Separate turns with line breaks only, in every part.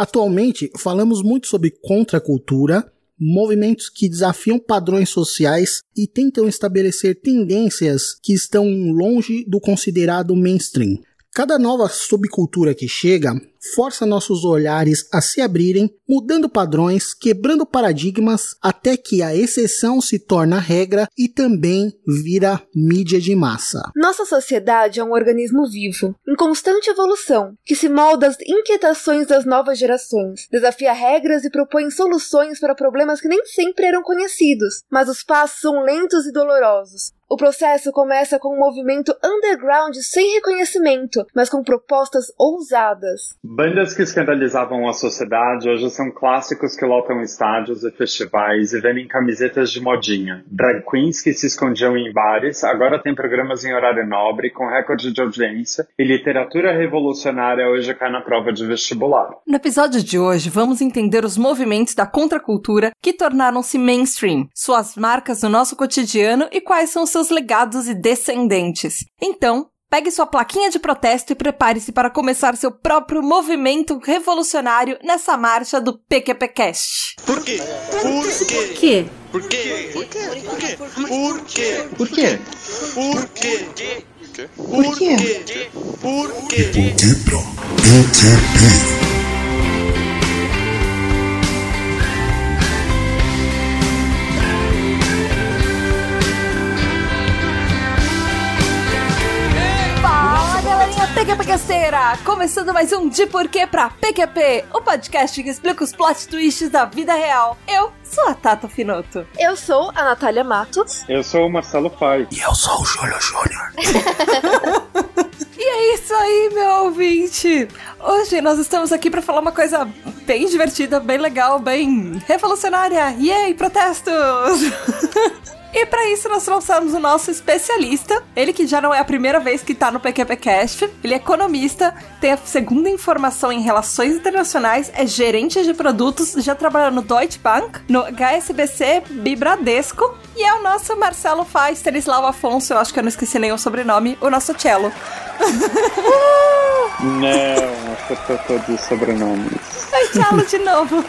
Atualmente, falamos muito sobre contracultura, movimentos que desafiam padrões sociais e tentam estabelecer tendências que estão longe do considerado mainstream. Cada nova subcultura que chega força nossos olhares a se abrirem, mudando padrões, quebrando paradigmas, até que a exceção se torna regra e também vira mídia de massa.
Nossa sociedade é um organismo vivo, em constante evolução, que se molda às inquietações das novas gerações, desafia regras e propõe soluções para problemas que nem sempre eram conhecidos, mas os passos são lentos e dolorosos. O processo começa com um movimento underground sem reconhecimento, mas com propostas ousadas.
Bandas que escandalizavam a sociedade hoje são clássicos que lotam estádios e festivais e vendem camisetas de modinha. Drag queens que se escondiam em bares agora têm programas em horário nobre com recorde de audiência e literatura revolucionária hoje cai na prova de vestibular.
No episódio de hoje, vamos entender os movimentos da contracultura que tornaram-se mainstream, suas marcas no nosso cotidiano e quais são seus legados e descendentes. Então, Pegue sua plaquinha de protesto e prepare-se para começar seu próprio movimento revolucionário nessa marcha do PQPcast.
Por quê? Por
quê?
Por quê? Por quê? Por quê? Por quê?
Por quê?
Por quê?
Por quê?
Por quê? Por quê?
Por quê pra PQP?
PQPqueceira! Começando mais um De Porquê pra PQP, o podcast que explica os plot twists da vida real. Eu sou a Tata Finoto.
Eu sou a Natália Matos.
Eu sou o Marcelo Pai.
E eu sou o Júlio Júnior.
e é isso aí, meu ouvinte! Hoje nós estamos aqui para falar uma coisa bem divertida, bem legal, bem revolucionária. Yay, protestos! E para isso nós trouxemos o nosso especialista, ele que já não é a primeira vez que tá no PQPcast, ele é economista, tem a segunda informação em relações internacionais, é gerente de produtos, já trabalhou no Deutsche Bank, no HSBC Bibradesco, e é o nosso Marcelo Faz, Stanislau Afonso, eu acho que eu não esqueci nenhum sobrenome, o nosso cello.
Não, acertou todos os sobrenomes.
Ai, cello de novo.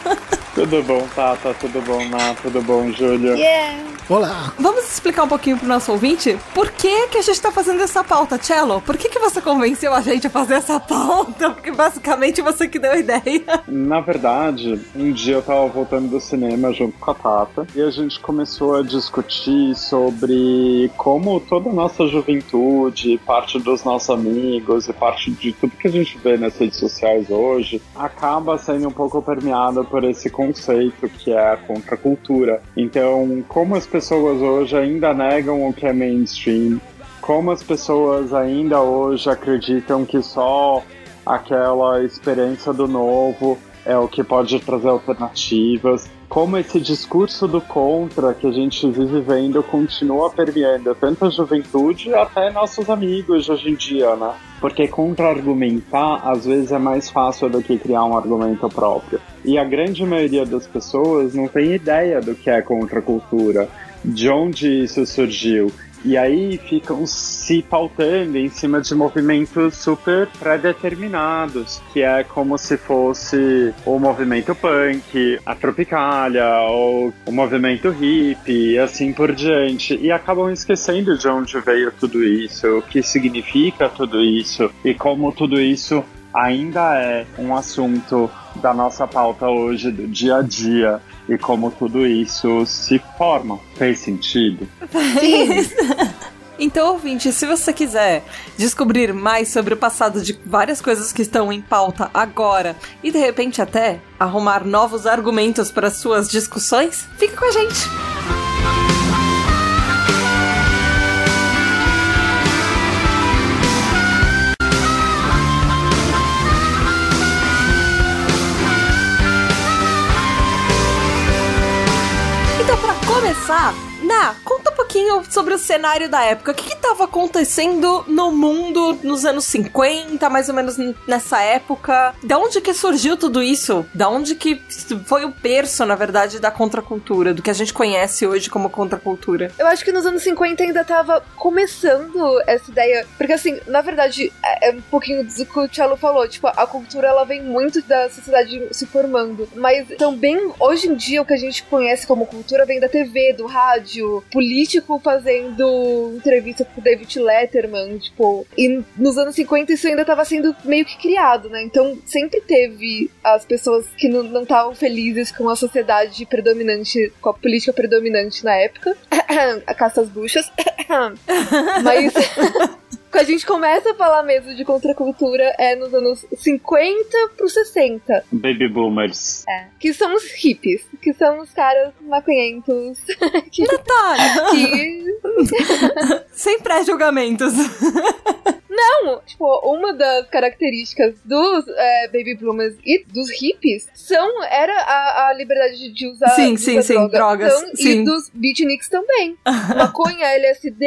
tudo bom, Tata? Tudo bom, Ná? Tudo bom, Júlio?
Yeah.
Olá!
Vamos explicar um pouquinho pro nosso ouvinte por que, que a gente tá fazendo essa pauta, Cello? Por que, que você convenceu a gente a fazer essa pauta? Porque basicamente você que deu a ideia.
Na verdade, um dia eu tava voltando do cinema junto com a Tata e a gente começou a discutir sobre como toda a nossa juventude, parte dos nossos amigos e parte de tudo que a gente vê nas redes sociais hoje acaba sendo um pouco permeada por esse conceito que é a contracultura. Então, como as pessoas hoje ainda negam o que é mainstream, como as pessoas ainda hoje acreditam que só aquela experiência do novo é o que pode trazer alternativas, como esse discurso do contra que a gente vive vendo continua permeando tanto a juventude até nossos amigos hoje em dia, né? Porque contra-argumentar às vezes é mais fácil do que criar um argumento próprio. E a grande maioria das pessoas não tem ideia do que é contracultura, de onde isso surgiu. E aí ficam se pautando em cima de movimentos super pré-determinados, que é como se fosse o movimento punk, a Tropicália, ou o movimento hippie, e assim por diante. E acabam esquecendo de onde veio tudo isso, o que significa tudo isso, e como tudo isso ainda é um assunto da nossa pauta hoje, do dia a dia, e como tudo isso se forma. Fez sentido?
Fez. Então, ouvinte, se você quiser descobrir mais sobre o passado de várias coisas que estão em pauta agora e de repente até arrumar novos argumentos para suas discussões, fica com a gente! Conta um pouquinho sobre o cenário da época. O que estava acontecendo no mundo nos anos 50, mais ou menos nessa época? Da onde que surgiu tudo isso? Da onde que foi o berço, na verdade, da contracultura, do que a gente conhece hoje como contracultura?
Eu acho que nos anos 50 ainda tava começando essa ideia, porque assim, na verdade, é é um pouquinho do que o Tchelo falou, tipo, a cultura ela vem muito da sociedade se formando, mas também hoje em dia o que a gente conhece como cultura vem da TV, do rádio, político fazendo entrevista com o David Letterman, tipo, e nos anos 50 isso ainda tava sendo meio que criado, né? Então sempre teve as pessoas que não estavam felizes com a sociedade predominante, com a política predominante na época, a caça às bruxas, mas Quando a gente começa a falar mesmo de contracultura é nos anos 50 pro 60.
Baby boomers.
É. Que são os hippies. Que são os caras maconhentos. que,
Natália!
que
Sem pré-julgamentos.
Não, tipo, uma das características dos é, baby bloomers e dos hippies são, era a, a liberdade de- usar,
Sim, sim,
usar
sim,
droga.
drogas,
Então,
sim.
E dos beatniks também. Maconha, LSD,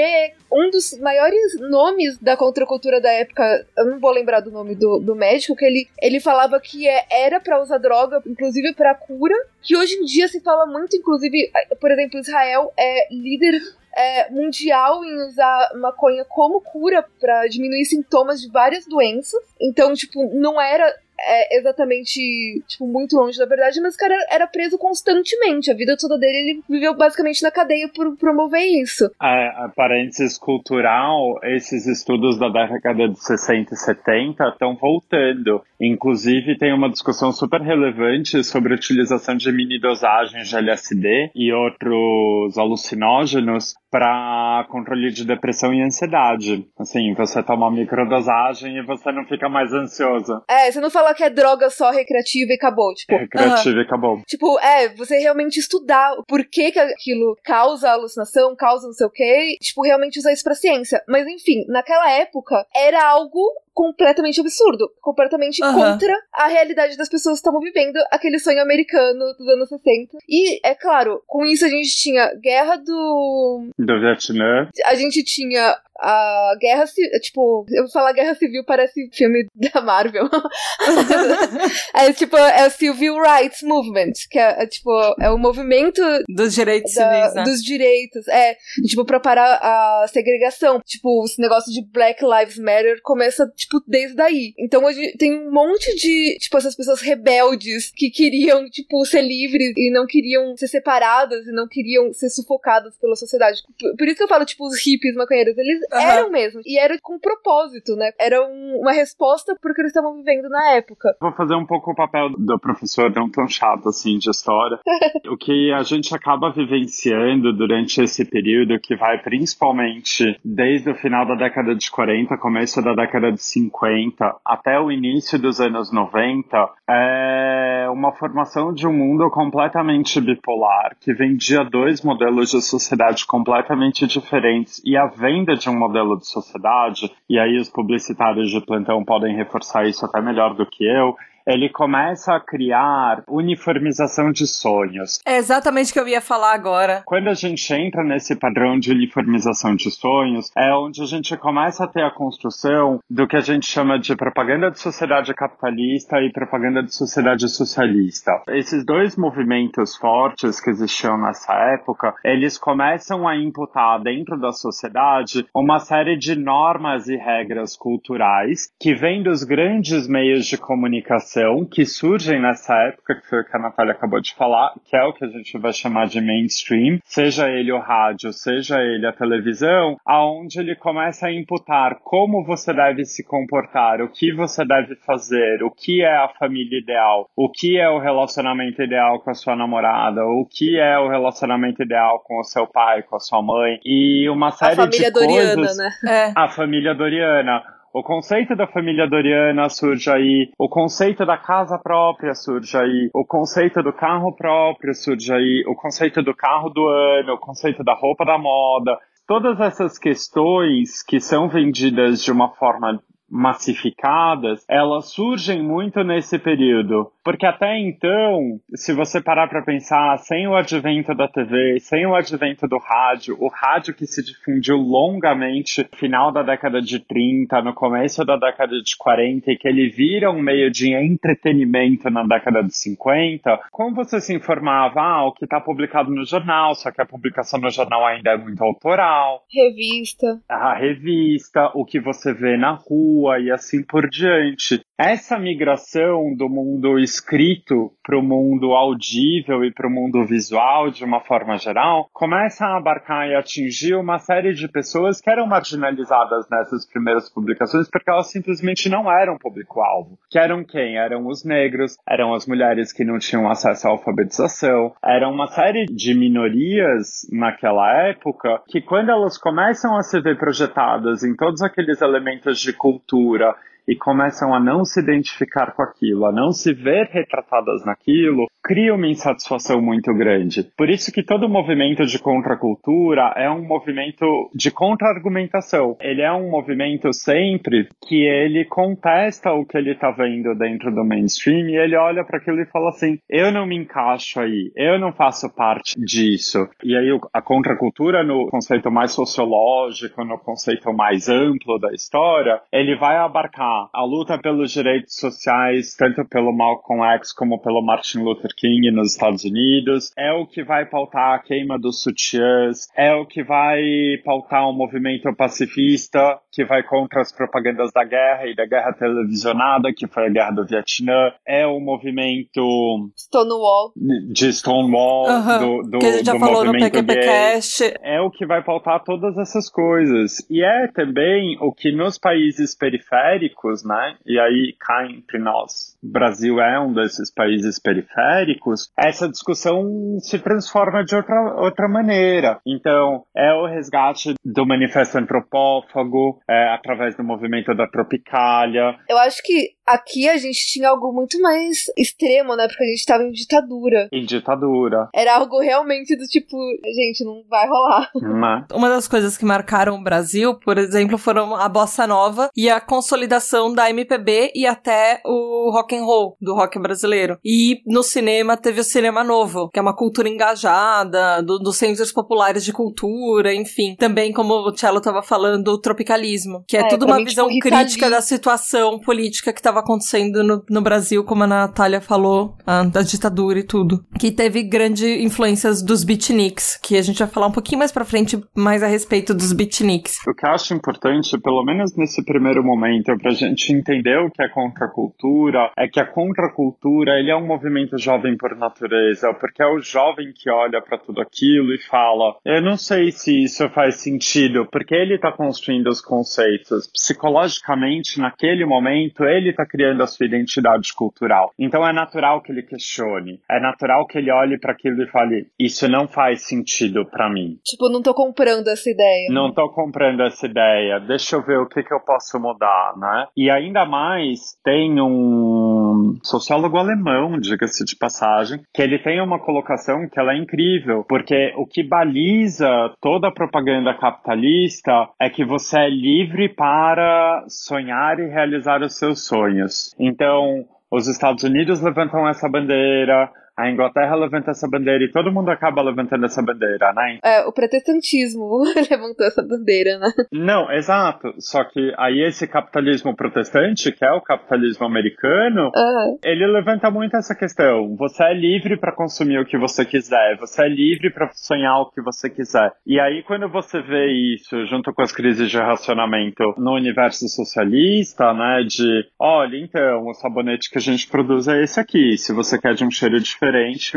um dos maiores nomes da contracultura da época, eu não vou lembrar do nome do, do médico, que ele, ele falava que é, era pra usar droga, inclusive pra cura, que hoje em dia se fala muito, inclusive, por exemplo, Israel é líder é, mundial em usar maconha como cura pra diminuir sintomas de várias doenças. Então, tipo, não era é, exatamente, tipo, muito longe da verdade, mas o cara era preso constantemente. A vida toda dele, ele viveu basicamente na cadeia por promover isso.
É, a parênteses cultural, esses estudos da década de 60 e 70 estão voltando. Inclusive, tem uma discussão super relevante sobre a utilização de mini dosagens de LSD e outros alucinógenos para controle de depressão e ansiedade. Assim, você toma uma microdosagem e você não fica mais ansioso.
É, você não fala que é droga só recreativa e acabou. Tipo,
Recreativo e acabou.
Tipo, é, você realmente estudar o porquê que aquilo causa alucinação, causa não sei o quê, tipo, realmente usar isso pra ciência. Mas enfim, naquela época era algo completamente absurdo, completamente
Aham.
contra a realidade das pessoas que estavam vivendo aquele sonho americano dos anos 60. E, é claro, com isso a gente tinha guerra do.
Do Vietnã.
A gente tinha a guerra civil. Tipo, eu vou falar guerra civil, parece filme da Marvel. é tipo, é o Civil Rights Movement, que é, é, tipo, é o movimento
Dos direitos
da-
civis, né?
dos direitos. É, tipo, pra parar a segregação. Tipo, esse negócio de Black Lives Matter começa, tipo, desde daí. Então hoje tem um monte de, tipo, essas pessoas rebeldes que queriam, tipo, ser livres e não queriam ser separadas e não queriam ser sufocadas pela sociedade. Por, por isso que eu falo, tipo, os hippies maconheiros, eles
Aham.
eram mesmo. E era com propósito, né? Era um- uma resposta porque eles estavam vivendo na época.
Vou fazer um pouco o papel do professor não tão chato assim de história. o que a gente acaba vivenciando durante esse período, que vai principalmente desde o final da década de 40, começo da década de 50, até o início dos anos 90, é uma formação de um mundo completamente bipolar, que vendia dois modelos de sociedade completamente diferentes e a venda de um modelo de sociedade, e aí os publicitários de plantão podem reforçar isso até melhor do que eu, ele começa a criar uniformização de sonhos.
É exatamente o que eu ia falar agora.
Quando a gente entra nesse padrão de uniformização de sonhos, é onde a gente começa a ter a construção do que a gente chama de propaganda de sociedade capitalista e propaganda de sociedade socialista. Esses dois movimentos fortes que existiam nessa época, eles começam a imputar dentro da sociedade uma série de normas e regras culturais que vêm dos grandes meios de comunicação que surgem nessa época, que foi o que a Natália acabou de falar, que é o que a gente vai chamar de mainstream, seja ele o rádio, seja ele a televisão, aonde ele começa a imputar como você deve se comportar, o que você deve fazer, o que é a família ideal, o que é o relacionamento ideal com a sua namorada, o que é o relacionamento ideal com o seu pai, com a sua mãe, e uma
A
série
família
de coisas
Doriana, né?
É.
a família Doriana. O conceito da família Doriana surge aí, o conceito da casa própria surge aí, o conceito do carro próprio surge aí, o conceito do carro do ano, o conceito da roupa da moda. Todas essas questões que são vendidas de uma forma massificadas, elas surgem muito nesse período. Porque até então, se você parar para pensar, sem o advento da TV, sem o advento do rádio, o rádio que se difundiu longamente no final da década de 30, no começo da década de 40, e que ele vira um meio de entretenimento na década de 50, como você se informava? Ah, o que está publicado no jornal, só que a publicação no jornal ainda é muito autoral.
Revista.
A revista, o que você vê na rua e assim por diante. Essa migração do mundo escrito para o mundo audível e para o mundo visual, de uma forma geral, começa a abarcar e atingir uma série de pessoas que eram marginalizadas nessas primeiras publicações porque elas simplesmente não eram público-alvo. Que eram quem? Eram os negros, eram as mulheres que não tinham acesso à alfabetização, eram uma série de minorias naquela época que, quando elas começam a se ver projetadas em todos aqueles elementos de cultura e começam a não se identificar com aquilo, a não se ver retratadas naquilo, cria uma insatisfação muito grande. Por isso que todo movimento de contracultura é um movimento de contra-argumentação. Ele é um movimento sempre que ele contesta o que ele está vendo dentro do mainstream e ele olha para aquilo e fala assim: eu não me encaixo aí, eu não faço parte disso. E aí a contracultura, no conceito mais sociológico, no conceito mais amplo da história, ele vai abarcar a luta pelos direitos sociais, tanto pelo Malcolm X como pelo Martin Luther King nos Estados Unidos, é o que vai pautar a queima dos sutiãs, é o que vai pautar um movimento pacifista que vai contra as propagandas da guerra e da guerra televisionada, que foi a guerra do Vietnã, é o movimento
Stonewall.
de Stonewall,
Aham,
do, do,
que a gente já
do
falou no
movimento gay
PQPcast.
é o que vai pautar todas essas coisas. E é também o que nos países periféricos, né? E aí cá entre nós, o Brasil é um desses países periféricos, essa discussão se transforma de outra, outra maneira. Então, é o resgate do manifesto antropófago, é, através do movimento da Tropicália,
Eu acho que aqui a gente tinha algo muito mais extremo, né? Porque a gente tava em ditadura.
em ditadura.
Era algo realmente do tipo, gente, não vai rolar.
Né?
Uma das coisas que marcaram o Brasil, por exemplo, foram a bossa nova e a consolidação da MPB e até o rock and roll do rock brasileiro. E no cinema teve o cinema novo, que é uma cultura engajada, do- dos centros populares de cultura, enfim. Também, como o Cello estava falando, o tropicalismo, que é,
É,
tudo
pra
uma
mim,
visão
tipo,
crítica da situação política que estava acontecendo no, no Brasil, como a Natália falou, a- da ditadura e tudo. Que teve grande influências dos beatniks, que a gente vai falar um pouquinho mais pra frente, mais a respeito dos beatniks.
O que eu acho importante, pelo menos nesse primeiro momento, para a gente entender o que é contracultura, é que a contracultura ele é um movimento jovem por natureza, porque é o jovem que olha para tudo aquilo e fala: eu não sei se isso faz sentido, porque ele está construindo os conceitos. Psicologicamente, naquele momento, ele está criando a sua identidade cultural. Então é natural que ele questione, é natural que ele olhe para aquilo e fale: isso não faz sentido para mim.
Tipo, não tô comprando essa ideia.
Não tô comprando essa ideia. Deixa eu ver o que, que eu posso mudar, né? E ainda mais, tem um sociólogo alemão, diga-se de passagem, que ele tem uma colocação que ela é incrível, porque o que baliza toda a propaganda capitalista é que você é livre para sonhar e realizar os seus sonhos. Então, os Estados Unidos levantam essa bandeira, a Inglaterra levanta essa bandeira e todo mundo acaba levantando essa bandeira, né?
É, o protestantismo levantou essa bandeira, né?
Não, exato. Só que aí esse capitalismo protestante, que é o capitalismo americano,
Ah,
ele levanta muito essa questão. Você é livre para consumir o que você quiser, você é livre para sonhar o que você quiser. E aí quando você vê isso junto com as crises de racionamento no universo socialista, né, de, olha, então, o sabonete que a gente produz é esse aqui. Se você quer de um cheiro diferente,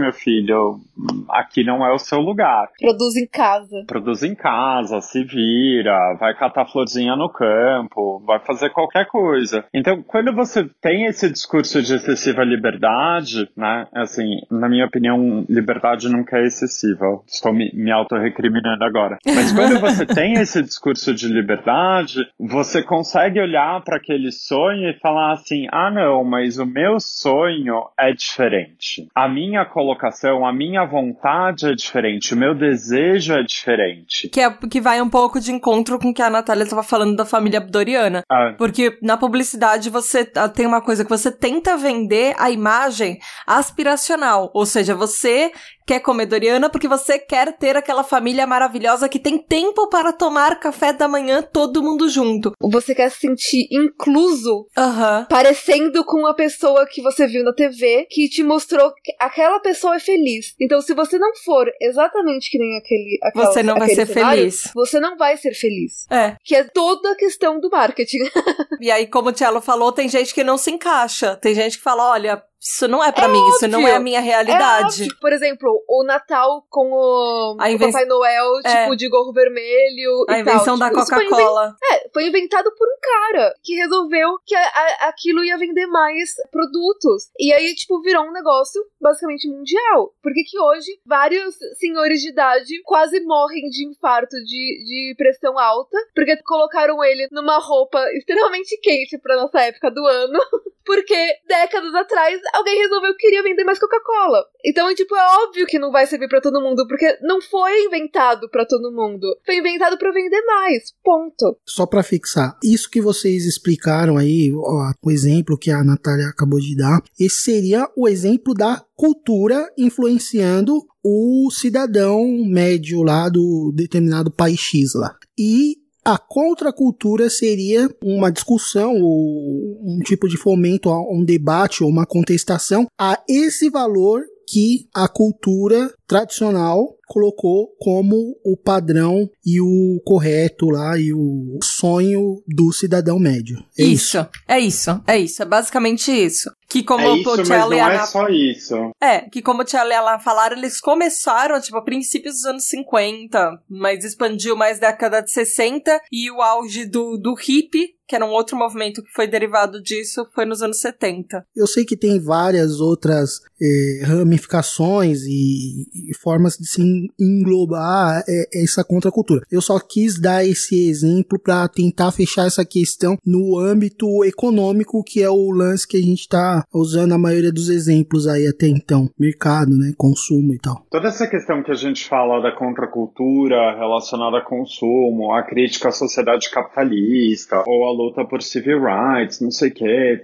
meu filho, aqui não é o seu lugar
produz em casa.
produz em casa, se vira, vai catar florzinha no campo, vai fazer qualquer coisa. Então, quando você tem esse discurso de excessiva liberdade, né, assim, na minha opinião, liberdade nunca é excessiva. Estou me, me auto-recriminando agora. Mas quando você tem esse discurso de liberdade, você consegue olhar para aquele sonho e falar assim: ah, não, mas o meu sonho é diferente. A minha colocação, a minha vontade é diferente, o meu desejo é diferente.
Que, é, que vai um pouco de encontro com o que a Natália estava falando da família Doriana.
Ah,
Porque na publicidade você ah, tem uma coisa que você tenta vender a imagem aspiracional. Ou seja, você quer comer Doriana porque você quer ter aquela família maravilhosa que tem tempo para tomar café da manhã todo mundo junto.
Você quer se sentir incluso,
Aham.
parecendo com a pessoa que você viu na TV, que te mostrou que aquela pessoa é feliz. Então, se você não for exatamente que nem aquele. aquela-
Você não vai ser
cenário,
feliz.
Você não vai ser feliz.
É.
Que é toda a questão do marketing.
E aí, como o Tielo falou, tem gente que não se encaixa. Tem gente que fala: olha, isso não é pra
É
mim, isso não
óbvio.
é a minha
É
realidade.
óbvio. Por exemplo, o Natal com o,
A
o Papai Noel,
É.
tipo, de gorro vermelho
a
e tal.
invenção da
Tipo, foi inven-
Coca-Cola.
É, foi inventado por um cara que resolveu que a- a- aquilo ia vender mais produtos. E aí, tipo, virou um negócio basicamente mundial. Por que que hoje vários senhores de idade quase morrem de infarto de, de pressão alta? Porque colocaram ele numa roupa extremamente quente pra nossa época do ano. Porque décadas atrás alguém resolveu que queria vender mais Coca-Cola. Então, tipo, é óbvio que não vai servir pra todo mundo, porque não foi inventado pra todo mundo. Foi inventado pra vender mais. Ponto.
Só para fixar, isso que vocês explicaram aí, ó, o exemplo que a Natália acabou de dar, esse seria o exemplo da cultura influenciando o cidadão médio lá do determinado país X lá. E a contracultura seria uma discussão ou um tipo de fomento a um debate ou uma contestação a esse valor que a cultura tradicional colocou como o padrão e o correto lá e o sonho do cidadão médio. É
isso. é isso, é isso, é basicamente isso. Que como
é
o
isso, mas
Pocello
não
e a
é
Ana
só isso.
É, que como o Tia Lela falaram, eles começaram, tipo, a princípios dos anos 50, mas expandiu mais da década de 60, e o auge do, do hip, que era um outro movimento que foi derivado disso, foi nos anos 70.
Eu sei que tem várias outras eh, ramificações e, e formas de se englobar eh, essa contracultura. Eu só quis dar esse exemplo para tentar fechar essa questão no âmbito econômico, que é o lance que a gente está usando a maioria dos exemplos aí até então. Mercado, né? Consumo e tal.
Toda essa questão que a gente fala da contracultura relacionada a consumo, a crítica à sociedade capitalista, ou a luta por civil rights, não sei o que,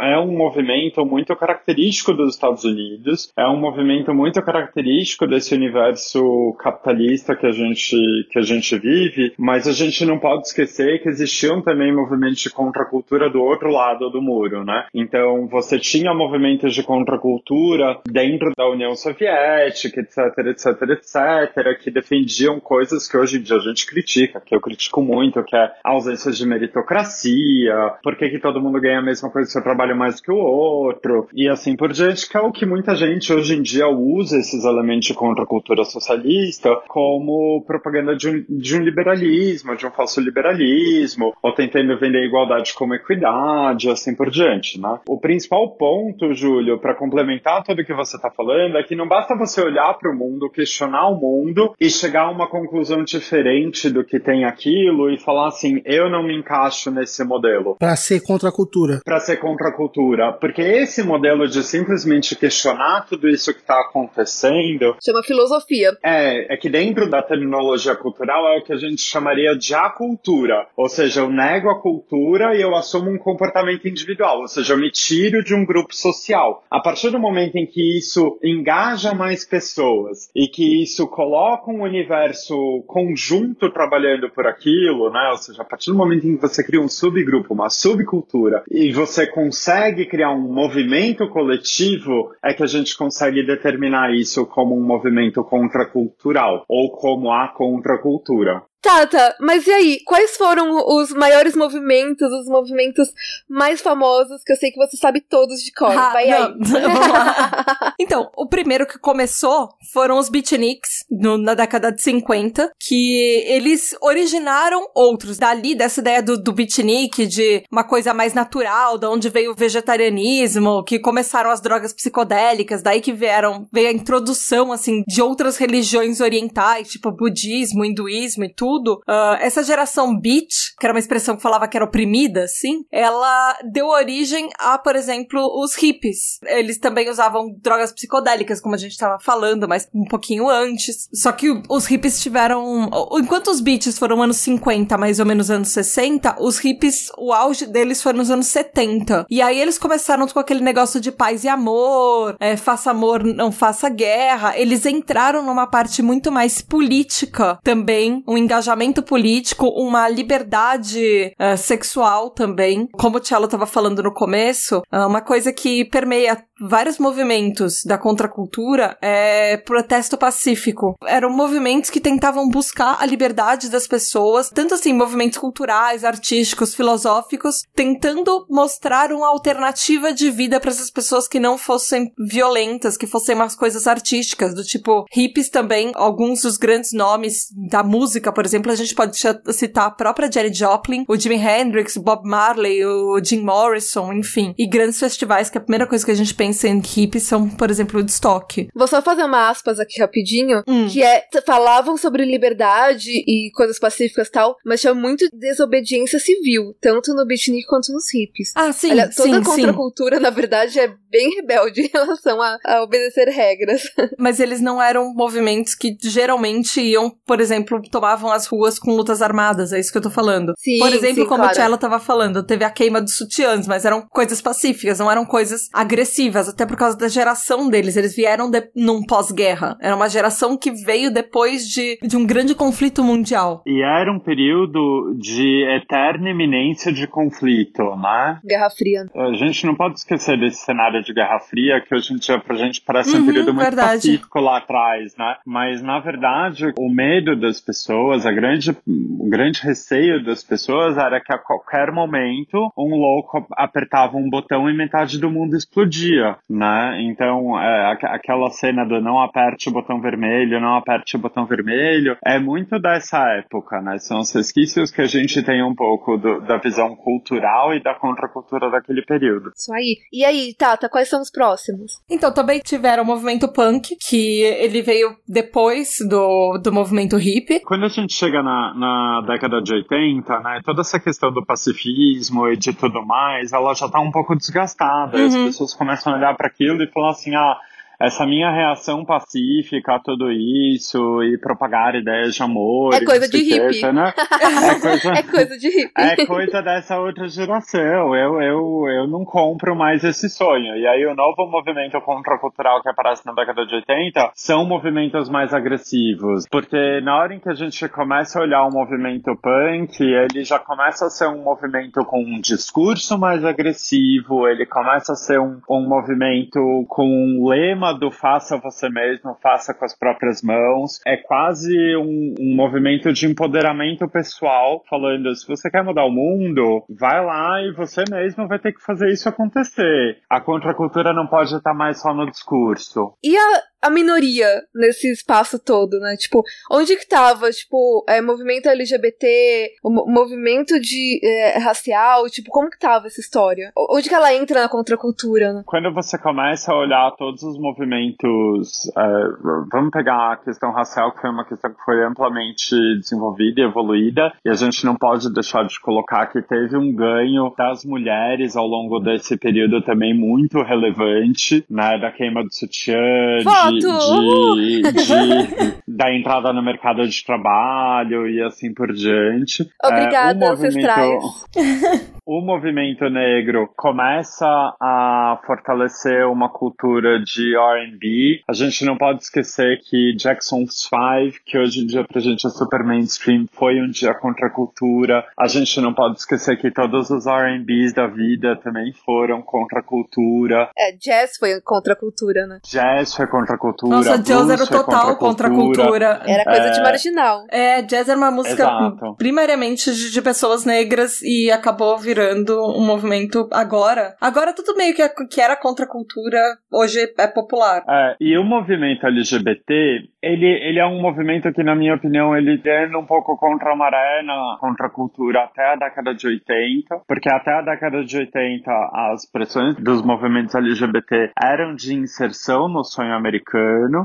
é um movimento muito característico dos Estados Unidos, é um movimento muito característico desse universo capitalista que a gente, que a gente vive, mas a gente não pode esquecer que existiam também movimentos de contracultura do outro lado do muro, né? Então você tinha movimentos de contracultura dentro da União Soviética, etc, etc, etc, que defendiam coisas que hoje em dia a gente critica, que eu critico muito, que é a ausência de meritocracia, por que, que todo mundo ganha a mesma coisa se eu trabalho mais que o outro, e assim por diante, que é o que muita gente hoje em dia usa esses elementos de contracultura socialista como propaganda de um, de um liberalismo, de um falso liberalismo, ou tentando vender a igualdade como equidade, assim por diante, né? O principal ponto, Júlio, para complementar tudo que você está falando, é que não basta você olhar para o mundo, questionar o mundo e chegar a uma conclusão diferente do que tem aquilo e falar assim, eu não me encaixo nesse modelo
Para ser contracultura.
para ser contra a cultura, porque esse modelo de simplesmente questionar tudo isso que está acontecendo
Chama filosofia.
É, é que dentro da terminologia cultural é o que a gente chamaria de acultura, ou seja, eu nego a cultura e eu assumo um comportamento individual, ou seja, eu me tiro de um grupo social. A partir do momento em que isso engaja mais pessoas e que isso coloca um universo conjunto trabalhando por aquilo, né? Ou seja, a partir do momento em que você cria um subgrupo, uma subcultura e você consegue criar um movimento coletivo, é que a gente consegue determinar isso como um movimento contracultural ou como a contracultura.
Tata, mas e aí? Quais foram os maiores movimentos, os movimentos mais famosos que eu sei que você sabe todos de cor?
Ah,
Vai
não,
aí.
Então, o primeiro que começou foram os beatniks, no- na década de 50, que eles originaram outros. Dali, dessa ideia do, do beatnik, de uma coisa mais natural, da onde veio o vegetarianismo, que começaram as drogas psicodélicas, daí que vieram, veio a introdução, assim, de outras religiões orientais, tipo budismo, hinduísmo e tudo. Ah, essa geração beat, que era uma expressão que falava que era oprimida, assim, ela deu origem a, por exemplo, os hippies. Eles também usavam drogas psicodélicas, como a gente tava falando, mas um pouquinho antes. Só que os hippies tiveram. Enquanto os beats foram anos 50, mais ou menos anos 60, os hippies, o auge deles foi nos anos 70. E aí eles começaram com aquele negócio de paz e amor, é, faça amor, não faça guerra. Eles entraram numa parte muito mais política também, um engajamento político, uma liberdade eh, sexual também. Como o Cello estava falando no começo, ah, uma coisa que permeia vários movimentos da contracultura é protesto pacífico. Eram movimentos que tentavam buscar a liberdade das pessoas, tanto assim, movimentos culturais, artísticos, filosóficos, tentando mostrar uma alternativa de vida para essas pessoas que não fossem violentas, que fossem umas coisas artísticas, do tipo hippies também, alguns dos grandes nomes da música, por exemplo, a gente pode citar a própria Janis Joplin, o Jimi Hendrix, o Bob Marley, o Jim Morrison, enfim, e grandes festivais que a primeira coisa que a gente pensa em hippies são, por exemplo, o Woodstock.
Vou só fazer uma aspas aqui rapidinho,
Hum.
que é, falavam sobre liberdade e coisas pacíficas e tal, mas tinha muito desobediência civil, tanto no beatnik quanto nos hippies.
Ah, sim,
Olha, toda
sim,
a
sim.
contracultura, na verdade, é bem rebelde em relação a, a obedecer regras.
Mas eles não eram movimentos que geralmente iam, por exemplo, tomavam as ruas com lutas armadas, é isso que eu tô falando.
Sim,
por exemplo,
sim,
como
claro.
a Tchela tava falando, teve a queima dos sutiãs, mas eram coisas pacíficas, não eram coisas agressivas, até por causa da geração deles. Eles vieram de, num pós-guerra. Era uma geração que veio depois de, de um grande conflito mundial.
E era um período de eterna iminência de conflito, né?
Guerra Fria.
A gente não pode esquecer desse cenário de Guerra Fria, que hoje em dia pra gente parece um
Uhum,
período muito
verdade.
pacífico lá atrás, né? Mas, na verdade, o medo das pessoas, a grande, o grande receio das pessoas era que a qualquer momento um louco apertava um botão e metade do mundo explodia, né? Então, é, aqu- aquela cena do não aperte o botão vermelho, não aperte o botão vermelho, é muito dessa época, né? São os resquícios que a gente tem um pouco do- da visão cultural e da contracultura daquele período.
Isso aí. E aí, Tata, quais são os próximos?
Então, também tiveram o movimento punk, que ele veio depois do, do movimento hippie.
Quando a gente chega na, na década de 80, né, toda essa questão do pacifismo e de tudo mais, ela já tá um pouco desgastada. As
Uhum.
pessoas começam a olhar para aquilo e falar assim, ah, essa minha reação pacífica a tudo isso e propagar ideias de amor.
É coisa de hippie.
Né? É coisa...
É coisa de hippie.
É coisa dessa outra geração. Eu, eu, eu não compro mais esse sonho. E aí o novo movimento contracultural que aparece na década de 80 são movimentos mais agressivos. Porque na hora em que a gente começa a olhar o movimento punk, ele já começa a ser um movimento com um discurso mais agressivo, ele começa a ser um, um movimento com um lema do faça você mesmo, faça com as próprias mãos. É quase um, um movimento de empoderamento pessoal, falando: se você quer mudar o mundo, vai lá e você mesmo vai ter que fazer isso acontecer. A contracultura não pode estar mais só no discurso.
E a, a minoria nesse espaço todo, né? Tipo, onde que tava, tipo, é, movimento LGBT, o mo- movimento de é, racial, tipo, como que tava essa história? Onde que ela entra na contracultura, né?
Quando você começa a olhar todos os movimentos, é, vamos pegar a questão racial, que foi uma questão que foi amplamente desenvolvida e evoluída, e a gente não pode deixar de colocar que teve um ganho das mulheres ao longo desse período também muito relevante, né, da queima do sutiã,
Voto!
de- de- da entrada no mercado de trabalho e assim por diante.
Obrigada,
É, o
ancestrais.
o movimento negro começa a fortalecer uma cultura de R&B. A gente não pode esquecer que Jackson's Five, que hoje em dia pra gente é super mainstream, foi um dia contra a cultura. A gente não pode esquecer que todos os R&Bs da vida também foram contra a cultura.
É, jazz foi contracultura, né?
Jazz foi contra a cultura.
Nossa, jazz era
foi
total contra a cultura.
Era coisa
É.
de marginal.
É, jazz era uma música
Exato.
primariamente de, de pessoas negras e acabou virando um movimento agora. Agora tudo meio que, é- que era contra a cultura, hoje é popular.
É, e o movimento LGBT, ele, ele é um movimento que, na minha opinião, ele tende um pouco contra a maré, na, contra a cultura até a década de 80, porque até a década de 80 as pressões dos movimentos LGBT eram de inserção no sonho americano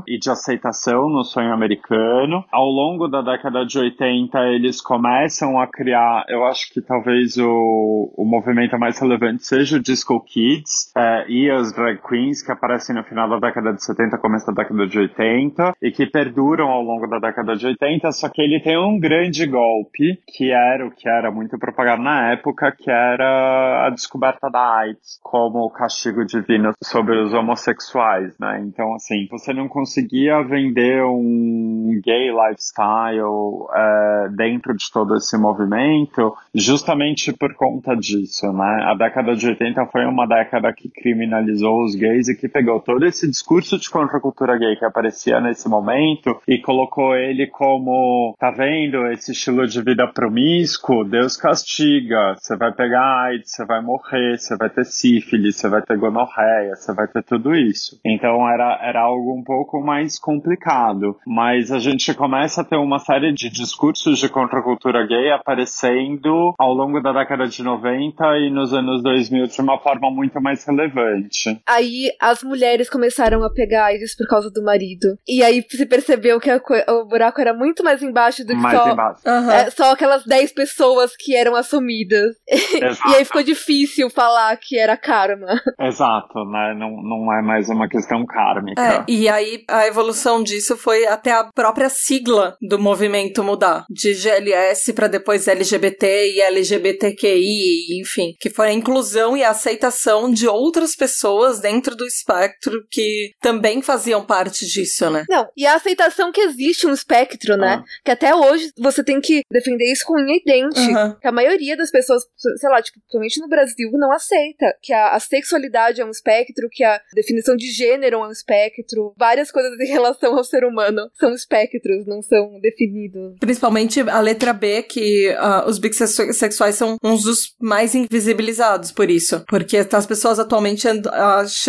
e de aceitação no sonho americano. Ao longo da década de 80, eles começam a criar, eu acho que talvez o, o movimento mais relevante seja o Disco Kids é, e as drag queens que aparecem no final da década de 70, começo da década de 80 e que perduram ao longo da década de 80, só que ele tem um grande golpe, que era o que era muito propagado na época, que era a descoberta da AIDS como castigo divino sobre os homossexuais, né? Então, assim, você não conseguia vender um gay lifestyle é, dentro de todo esse movimento justamente por conta disso, né? A década de 80 foi uma década que criminalizou os gays e que pegou todo esse discurso de contracultura gay que aparecia nesse momento e colocou ele como, tá vendo, esse estilo de vida promíscuo, Deus castiga, você vai pegar AIDS, você vai morrer, você vai ter sífilis, você vai ter gonorreia, você vai ter tudo isso. Então era, era algo um pouco mais complicado, mas a gente começa a ter uma série de discursos de contracultura gay aparecendo ao longo da década de 90 e nos anos 2000 de uma forma muito mais relevante.
Aí as mulheres começaram a pegar AIDS por causa do marido. E aí se percebeu que o buraco era muito mais embaixo do que
Mais
só,
embaixo.
Aham.
é, só aquelas 10 pessoas que eram assumidas.
Exato.
E aí ficou difícil falar que era karma.
Exato, né? Não, não é mais uma questão kármica.
É, e aí a evolução disso foi até a própria sigla do movimento mudar. De GLS para depois LGBT e LGBTQI, enfim. Que foi a inclusão e a aceitação de outras pessoas dentro do espectro que também faziam parte disso, né?
Não, e a aceitação que existe um espectro, né?
Ah.
Que até hoje você tem que defender isso com unha e dente.
Uhum.
Que a maioria das pessoas, sei lá, tipo, principalmente no Brasil, não aceita. Que a, a sexualidade é um espectro, que a definição de gênero é um espectro. Várias coisas em relação ao ser humano são espectros, não são definidos.
Principalmente a letra B, que ah, os bissexuais são uns dos mais invisibilizados por isso. Porque as pessoas atualmente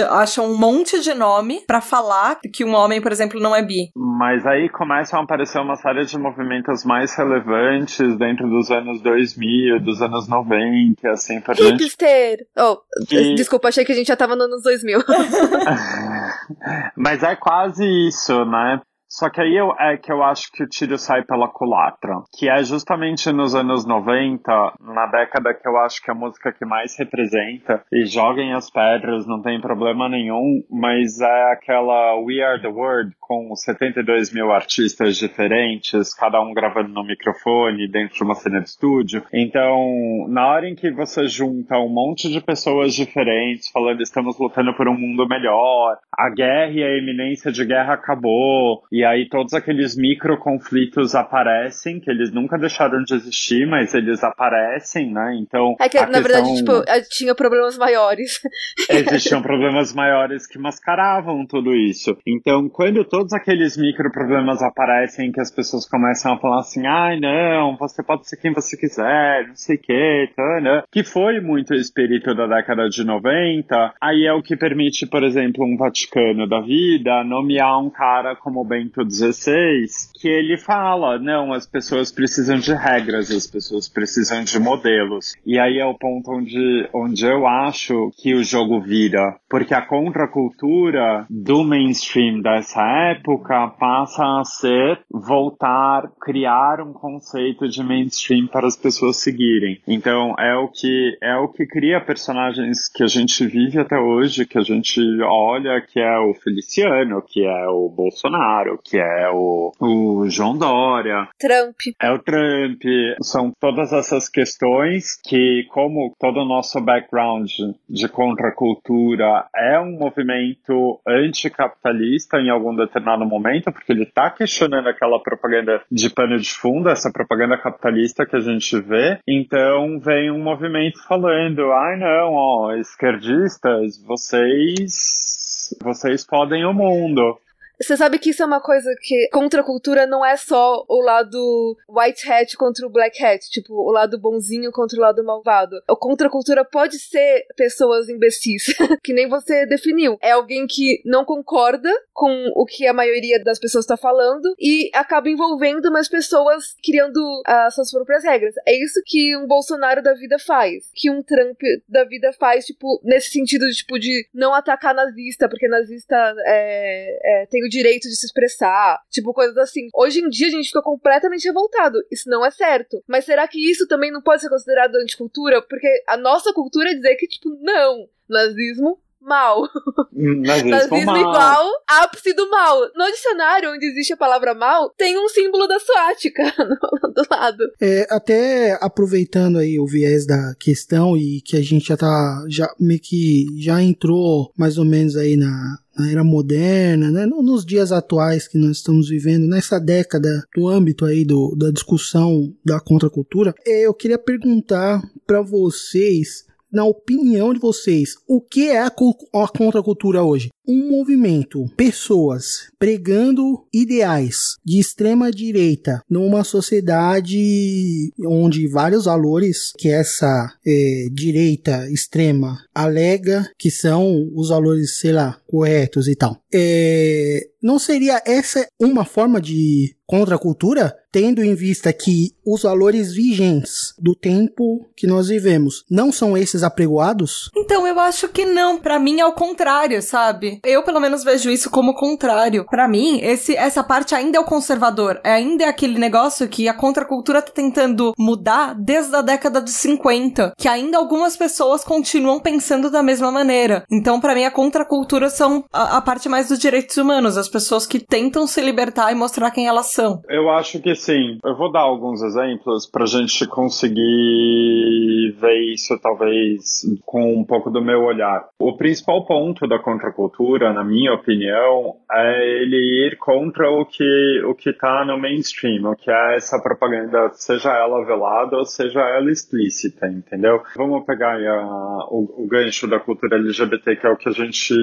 acham um monte de nome pra falar que um homem, por exemplo, não é bi.
Mas aí começam a aparecer uma série de movimentos mais relevantes dentro dos anos 2000, dos anos 90, assim por diante.
Hipster! Oh,
Que-
desculpa, achei que a gente já tava nos anos 2000.
Mas é quase isso, né? Só que aí eu, é que eu acho que o tiro sai pela culatra, que é justamente nos anos 90, na década que eu acho que a música que mais representa, e joguem as pedras, não tem problema nenhum, mas é aquela We Are the World, com 72 mil artistas diferentes, cada um gravando no microfone, dentro de uma cena de estúdio. Então, na hora em que você junta um monte de pessoas diferentes, falando estamos lutando por um mundo melhor, a guerra e a iminência de guerra acabou, e e aí todos aqueles micro conflitos aparecem, que eles nunca deixaram de existir, mas eles aparecem, né? Então.
É que, na
questão...
verdade, tipo, eh, tinha problemas maiores.
Existiam problemas maiores que mascaravam tudo isso. Então, quando todos aqueles micro problemas aparecem, que as pessoas começam a falar assim, ai ah, não, você pode ser quem você quiser, não sei o que, tá, né? que foi muito o espírito da década de 90, aí é o que permite, por exemplo, um Vaticano da vida nomear um cara como bem 16, que ele fala: não, as pessoas precisam de regras, as pessoas precisam de modelos. E aí é o ponto onde, onde eu acho que o jogo vira. Porque a contracultura do mainstream dessa época passa a ser voltar, criar um conceito de mainstream para as pessoas seguirem. Então é o que é o que cria personagens que a gente vive até hoje, que a gente olha, que é o Feliciano, que é o Bolsonaro, que é o, o João Dória,
Trump.
é o Trump, são todas essas questões que, como todo o nosso background de contracultura é um movimento anticapitalista em algum determinado momento, porque ele está questionando aquela propaganda de pano de fundo, essa propaganda capitalista que a gente vê, então vem um movimento falando, ai não, ó, esquerdistas, vocês, vocês podem o mundo.
Você sabe que isso é uma coisa que contra a cultura não é só o lado white hat contra o black hat, tipo, o lado bonzinho contra o lado malvado. O contra a cultura pode ser pessoas imbecis, que nem você definiu. É alguém que não concorda com o que a maioria das pessoas está falando e acaba envolvendo mais pessoas criando as suas próprias regras. É isso que um Bolsonaro da vida faz, que um Trump da vida faz, tipo, nesse sentido de, tipo, de não atacar nazista, porque nazista é, é, tem o direito de se expressar, tipo coisas assim. Hoje em dia a gente fica completamente revoltado. Isso não é certo. Mas será que isso também não pode ser considerado anticultura? Porque a nossa cultura é dizer que, tipo, não, nazismo mal.
Nazismo,
Nazismo
mal.
igual ápice do mal. No dicionário onde existe a palavra mal, tem um símbolo da suática no- do lado.
É, até aproveitando aí o viés da questão e que a gente já tá, já meio que já entrou mais ou menos aí na, na era moderna, né, no- nos dias atuais que nós estamos vivendo, nessa década do âmbito aí do, da discussão da contracultura, é, eu queria perguntar para vocês, na opinião de vocês, o que é a, a contracultura hoje? Um movimento, pessoas pregando ideais de extrema direita numa sociedade onde vários valores que essa eh, direita extrema alega que são os valores, sei lá, corretos e tal. Eh, não seria essa uma forma de contracultura, tendo em vista que os valores vigentes do tempo que nós vivemos não são esses apregoados?
Então, eu acho que não. Pra mim é o contrário, sabe? Eu, pelo menos, vejo isso como contrário. Pra mim, esse, essa parte ainda é o conservador. É ainda é aquele negócio que a contracultura tá tentando mudar desde a década de 50. Que ainda algumas pessoas continuam pensando da mesma maneira. Então, pra mim, a contracultura são a, a parte mais dos direitos humanos. As pessoas que tentam se libertar e mostrar quem elas são.
Eu acho que sim. Eu vou dar alguns exemplos pra gente conseguir ver isso, talvez, com um pouco do meu olhar. O principal ponto da contracultura, na minha opinião, é ele ir contra o que o que tá no mainstream, o que é essa propaganda, seja ela velada ou seja ela explícita, entendeu? Vamos pegar a- o, o gancho da cultura LGBT, que é o que a gente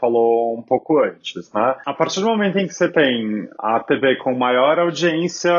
falou um pouco antes, né? A partir do momento em que você tem a TV com maior audiência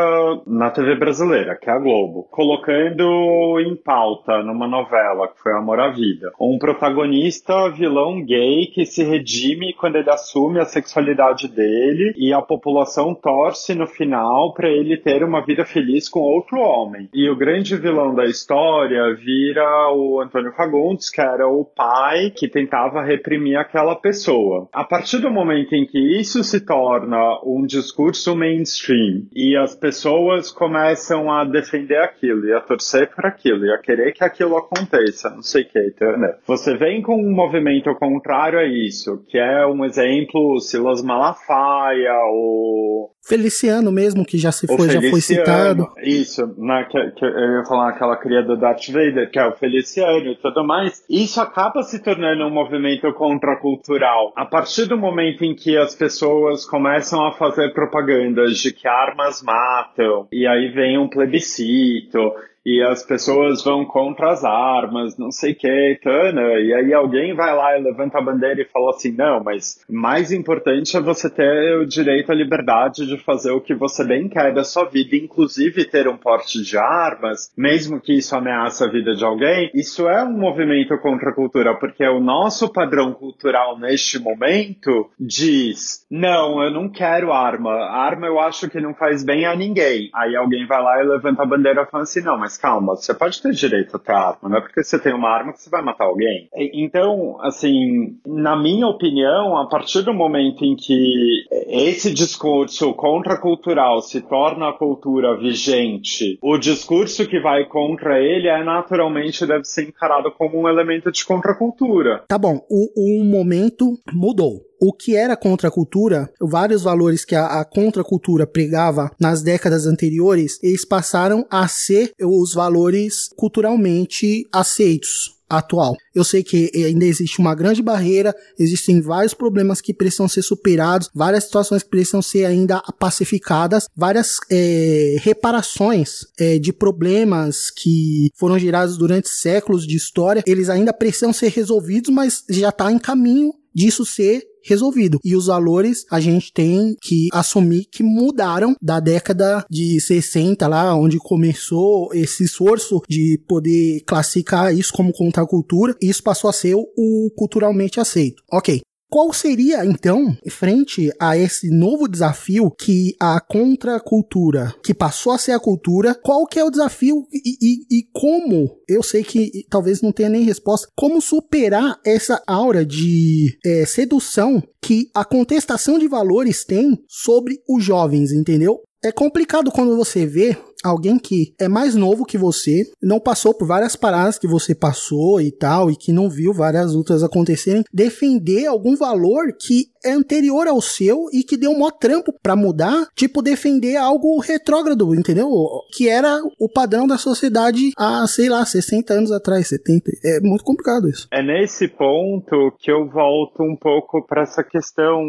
na TV brasileira, que é a Globo, colocando em pauta numa novela, que foi Amor à Vida, um protagonista vilão gay que se redime quando ele assume a sexualidade dele e a população torce no final para ele ter uma vida feliz com outro homem. E o grande vilão da história vira o Antônio Fagundes, que era o pai que tentava reprimir aquela pessoa. A partir do momento em que isso se torna um discurso mainstream e as pessoas começam a defender aquilo e a torcer por aquilo e a querer que aquilo aconteça, não sei o que, entendeu? Você vem com um movimento contrário a isso, que é um exemplo, Silas Malafaia, o
Feliciano mesmo, que já se foi, já foi citado.
Isso, na, que, que eu ia falar aquela cria do Darth Vader, que é o Feliciano e tudo mais. Isso acaba se tornando um movimento contracultural. A partir do momento em que as pessoas começam a fazer propagandas de que armas matam, e aí vem um plebiscito, e as pessoas vão contra as armas, não sei o que, Tana, e aí alguém vai lá e levanta a bandeira e fala assim, não, mas mais importante é você ter o direito à liberdade de fazer o que você bem quer da sua vida, inclusive ter um porte de armas, mesmo que isso ameace a vida de alguém, isso é um movimento contra a cultura, porque o nosso padrão cultural neste momento diz, não, eu não quero arma, arma eu acho que não faz bem a ninguém. Aí alguém vai lá e levanta a bandeira e fala assim, não, mas calma, você pode ter direito a ter arma, não é porque você tem uma arma que você vai matar alguém. Então, assim, na minha opinião, a partir do momento em que esse discurso contracultural se torna a cultura vigente, o discurso que vai contra ele é naturalmente deve ser encarado como um elemento de contracultura.
Tá bom, o, o momento mudou. O que era contracultura, vários valores que a, a contracultura pregava nas décadas anteriores, eles passaram a ser os valores culturalmente aceitos atual. Eu sei que ainda existe uma grande barreira, existem vários problemas que precisam ser superados, várias situações que precisam ser ainda pacificadas, várias eh, reparações eh, de problemas que foram gerados durante séculos de história, eles ainda precisam ser resolvidos, mas já está em caminho disso ser resolvido. E os valores a gente tem que assumir que mudaram da década de 60 lá, onde começou esse esforço de poder classificar isso como contracultura, e isso passou a ser o, culturalmente aceito. Ok. Qual seria, então, frente a esse novo desafio que a contracultura, que passou a ser a cultura, qual que é o desafio e, e, e como, eu sei que talvez não tenha nem resposta, como superar essa aura de é, sedução que a contestação de valores tem sobre os jovens, entendeu? É complicado quando você vê alguém que é mais novo que você, não passou por várias paradas que você passou e tal, e que não viu várias lutas acontecerem, defender algum valor que é anterior ao seu e que deu um maior trampo para mudar, tipo defender algo retrógrado, entendeu? Que era o padrão da sociedade há, sei lá, 60 anos atrás, 70. É muito complicado isso.
É nesse ponto que eu volto um pouco para essa questão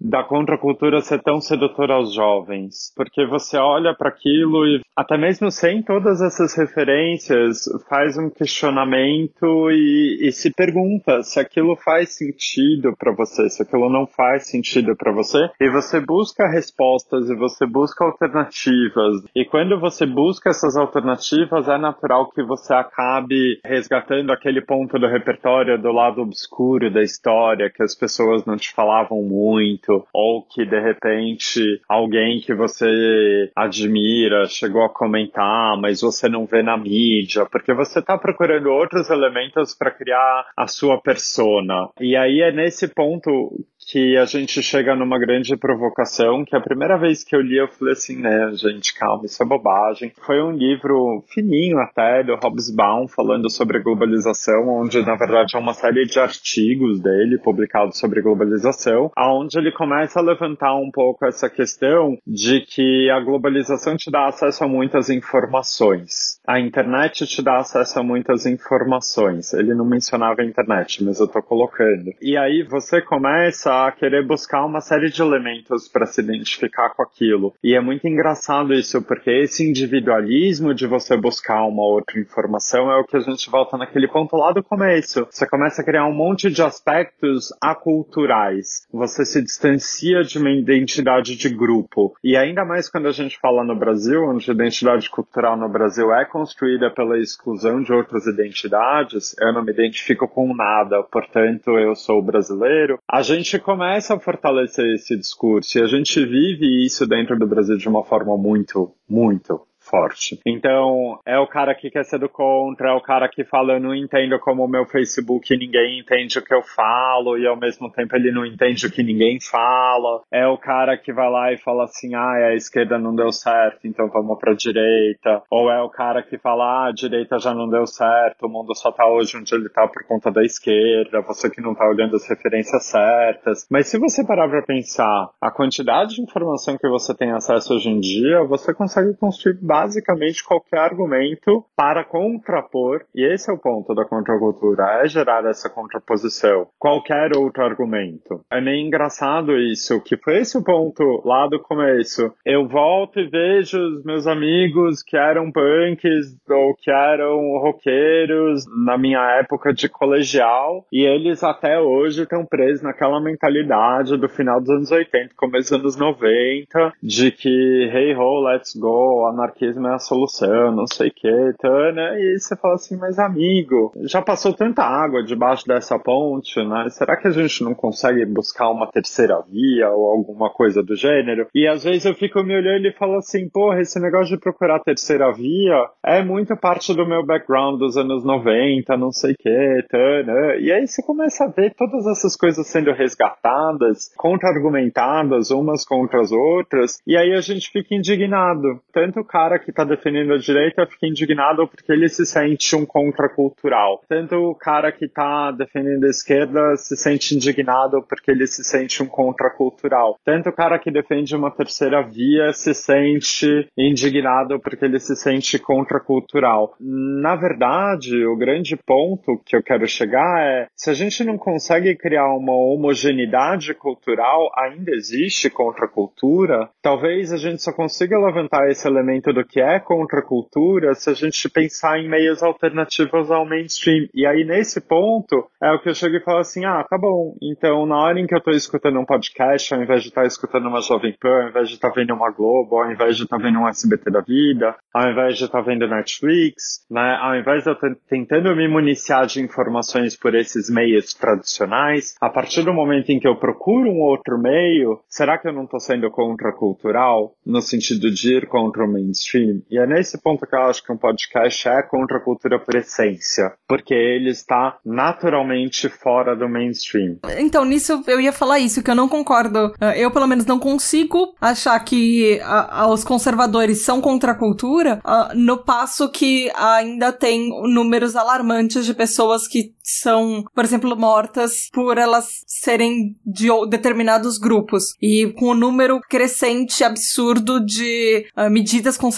da contracultura ser tão sedutora aos jovens, porque você olha para aquilo e até mesmo sem todas essas referências, faz um questionamento e, e se pergunta se aquilo faz sentido para você, se aquilo não faz sentido para você, e você busca respostas e você busca alternativas. E quando você busca essas alternativas, é natural que você acabe resgatando aquele ponto do repertório do lado obscuro da história que as pessoas não te falavam muito, ou que de repente alguém que você admira chegou a comentar, mas você não vê na mídia, porque você está procurando outros elementos para criar a sua persona. E aí é nesse ponto que a gente chega numa grande provocação, que a primeira vez que eu li eu falei assim, né, gente, calma, isso é bobagem. Foi um livro fininho até, do Hobsbawm, falando sobre globalização, onde na verdade é uma série de artigos dele publicados sobre globalização, aonde ele começa a levantar um pouco essa questão de que a globalização te dá acesso a muitas informações. A internet te dá acesso a muitas informações. Ele não mencionava a internet, mas eu tô colocando. E aí você começa a querer buscar uma série de elementos para se identificar com aquilo. E é muito engraçado isso, porque esse individualismo de você buscar uma outra informação é o que a gente volta naquele ponto lá do começo. Você começa a criar um monte de aspectos aculturais. Você se distancia de uma identidade de grupo. E ainda mais quando a gente fala no Brasil, onde a identidade cultural no Brasil é construída pela exclusão de outras identidades, eu não me identifico com nada, portanto eu sou brasileiro. A gente começa a fortalecer esse discurso e a gente vive isso dentro do Brasil de uma forma muito, muito forte. Então, é o cara que quer ser do contra, é o cara que fala, eu não entendo como o meu Facebook ninguém entende o que eu falo, e ao mesmo tempo ele não entende o que ninguém fala. É o cara que vai lá e fala assim, ah, a esquerda não deu certo, então vamos pra direita. Ou é o cara que fala, ah, a direita já não deu certo, o mundo só tá hoje onde ele tá por conta da esquerda, você que não tá olhando as referências certas. Mas se você parar pra pensar, a quantidade de informação que você tem acesso hoje em dia, você consegue construir basicamente qualquer argumento para contrapor, e esse é o ponto da contracultura, é gerar essa contraposição. Qualquer outro argumento. É meio engraçado isso, que foi esse o ponto lá do começo. Eu volto e vejo os meus amigos que eram punks ou que eram roqueiros na minha época de colegial, e eles até hoje estão presos naquela mentalidade do final dos anos 80, começo dos anos 90, de que hey ho, let's go, anarquia anarquismo é a solução, não sei o que, então, né? E você fala assim, mas amigo, já passou tanta água debaixo dessa ponte, né? Será que a gente não consegue buscar uma terceira via ou alguma coisa do gênero? E às vezes eu fico me olhando e falo assim, porra, esse negócio de procurar terceira via é muito parte do meu background dos anos 90, não sei o que, então, né? E aí você começa a ver todas essas coisas sendo resgatadas, contra-argumentadas umas contra as outras, e aí a gente fica indignado. Tanto o cara cara que está defendendo a direita fica indignado porque ele se sente um contracultural. Tanto o cara que está defendendo a esquerda se sente indignado porque ele se sente um contracultural. Tanto o cara que defende uma terceira via se sente indignado porque ele se sente contracultural. Na verdade, o grande ponto que eu quero chegar é se a gente não consegue criar uma homogeneidade cultural, ainda existe contracultura, talvez a gente só consiga levantar esse elemento do que é contracultura se a gente pensar em meios alternativos ao mainstream. E aí, nesse ponto, é o que eu chego e falo assim: ah, tá bom. Então, na hora em que eu tô escutando um podcast, ao invés de estar escutando uma Jovem Pan, ao invés de estar vendo uma Globo, ao invés de estar vendo um SBT da vida, ao invés de estar vendo Netflix, né, ao invés de eu estar tentando me municiar de informações por esses meios tradicionais, a partir do momento em que eu procuro um outro meio, será que eu não estou sendo contracultural no sentido de ir contra o mainstream? E é nesse ponto que eu acho que um podcast é contracultura por essência, porque ele está naturalmente fora do mainstream.
Então, nisso eu ia falar isso, que eu não concordo. Uh, Eu, pelo menos, não consigo achar que uh, os conservadores são contra a cultura, uh, no passo que ainda tem números alarmantes de pessoas que são, por exemplo, mortas por elas serem de determinados grupos. E com o número crescente, absurdo de ah, medidas conservadoras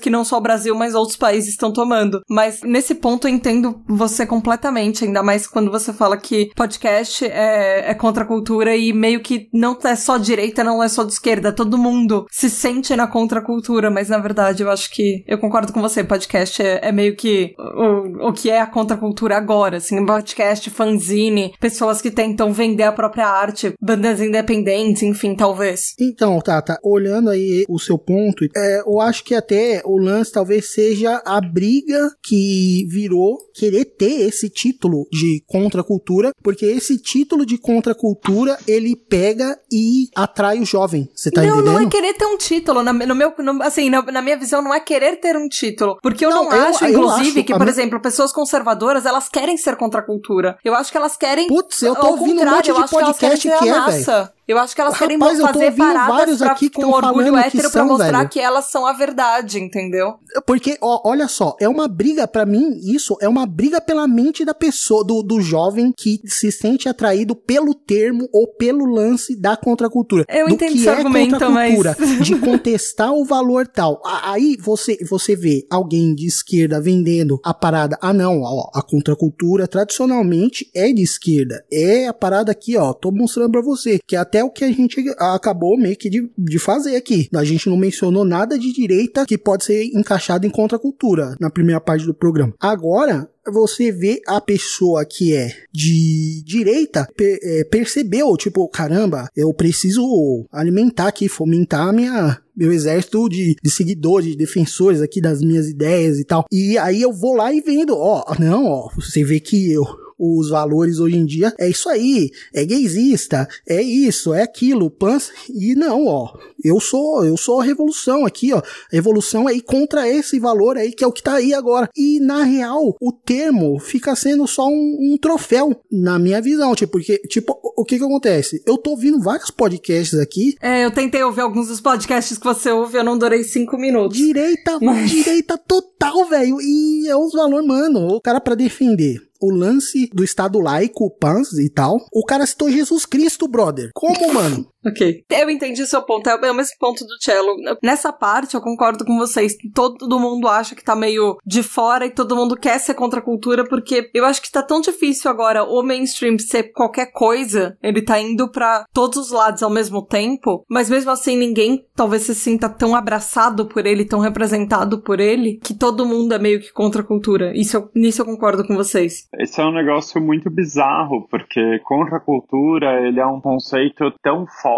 que não só o Brasil, mas outros países estão tomando. Mas nesse ponto eu entendo você completamente, ainda mais quando você fala que podcast é, é contra a cultura e meio que não é só direita, não é só de esquerda. Todo mundo se sente na contracultura, mas na verdade eu acho que eu concordo com você. Podcast é, é meio que o, o que é a contracultura agora, assim, podcast, fanzine, pessoas que tentam vender a própria arte, bandas independentes, enfim, talvez.
Então, Tata, olhando aí o seu ponto, é, eu acho que até o lance talvez seja a briga que virou querer ter esse título de contracultura, porque esse título de contracultura ele pega e atrai o jovem. Você tá
não,
entendendo?
não é querer ter um título. Na, no meu, no- assim, na, na minha visão, não é querer ter um título. Porque eu não,
Não, eu-
acho,
eu
inclusive,
acho,
que, por exemplo, pessoas conservadoras, elas querem ser contra a cultura. Eu acho que elas querem.
Putz, eu tô ouvindo um monte
eu
de
que
podcast
a
que é,
massa. Eu acho que elas querem
Rapaz,
fazer paradas pra,
aqui
com orgulho hétero pra
são,
mostrar
velho.
que elas são a verdade, entendeu?
Porque, ó, olha só, é uma briga, pra mim, isso é uma briga pela mente da pessoa, do, do jovem que se sente atraído pelo termo ou pelo lance da contracultura.
Eu
do
entendo
que
esse
é
argumento,
contracultura,
mas-
de contestar o valor tal. A- Aí você, você vê alguém de esquerda vendendo a parada. Ah, não, ó, a contracultura tradicionalmente é de esquerda. É a parada aqui, ó, tô mostrando pra você, que é até o que a gente acabou meio que de, de fazer aqui. A gente não mencionou nada de direita que pode ser encaixado em contracultura na primeira parte do programa. Agora, você vê a pessoa que é de direita pe- é, percebeu, tipo, caramba, eu preciso alimentar aqui, fomentar minha meu exército de, de seguidores, de defensores aqui das minhas ideias e tal. E aí eu vou lá e vendo, ó, não, ó, você vê que eu os valores hoje em dia é isso aí, é gaysista, é isso, é aquilo, pans e não, ó, eu sou, eu sou a revolução aqui, ó. Revolução é ir contra esse valor aí que é o que tá aí agora. E na real, o termo fica sendo só um, um troféu na minha visão, tipo, porque tipo, o que que acontece? Eu tô ouvindo vários podcasts aqui
É, eu tentei ouvir alguns dos podcasts que você ouve, eu não durei cinco minutos.
Direita, direita total, velho. E é os valores, mano. O cara pra defender o lance do Estado laico, PANS e tal. O cara citou Jesus Cristo, brother. Como, mano?
Ok. Eu entendi seu ponto. É o mesmo ponto do cello. Nessa parte, eu concordo com vocês. Todo mundo acha que tá meio de fora e todo mundo quer ser contra a cultura, porque eu acho que tá tão difícil agora o mainstream ser qualquer coisa. Ele tá indo pra todos os lados ao mesmo tempo, mas mesmo assim ninguém talvez se sinta tão abraçado por ele, tão representado por ele, que todo mundo é meio que contra a cultura. Isso eu- nisso eu concordo com vocês.
Esse é um negócio muito bizarro, porque contracultura ele é um conceito tão forte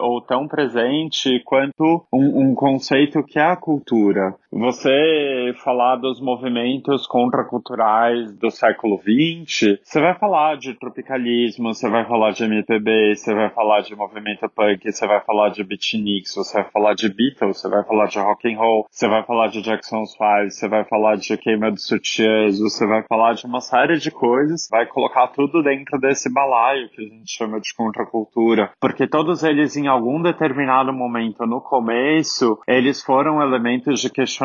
ou tão presente quanto um, um conceito que é a cultura. Você falar dos movimentos contraculturais do século XX, você vai falar de tropicalismo, você vai falar de MPB, você vai falar de movimento punk, você vai falar de beatniks, você vai falar de Beatles, você vai falar de rock and roll, você vai falar de Jackson's Five, você vai falar de queima de sutiãs, você vai falar de uma série de coisas, vai colocar tudo dentro desse balaio que a gente chama de contracultura, porque todos eles em algum determinado momento no começo, eles foram elementos de questionamento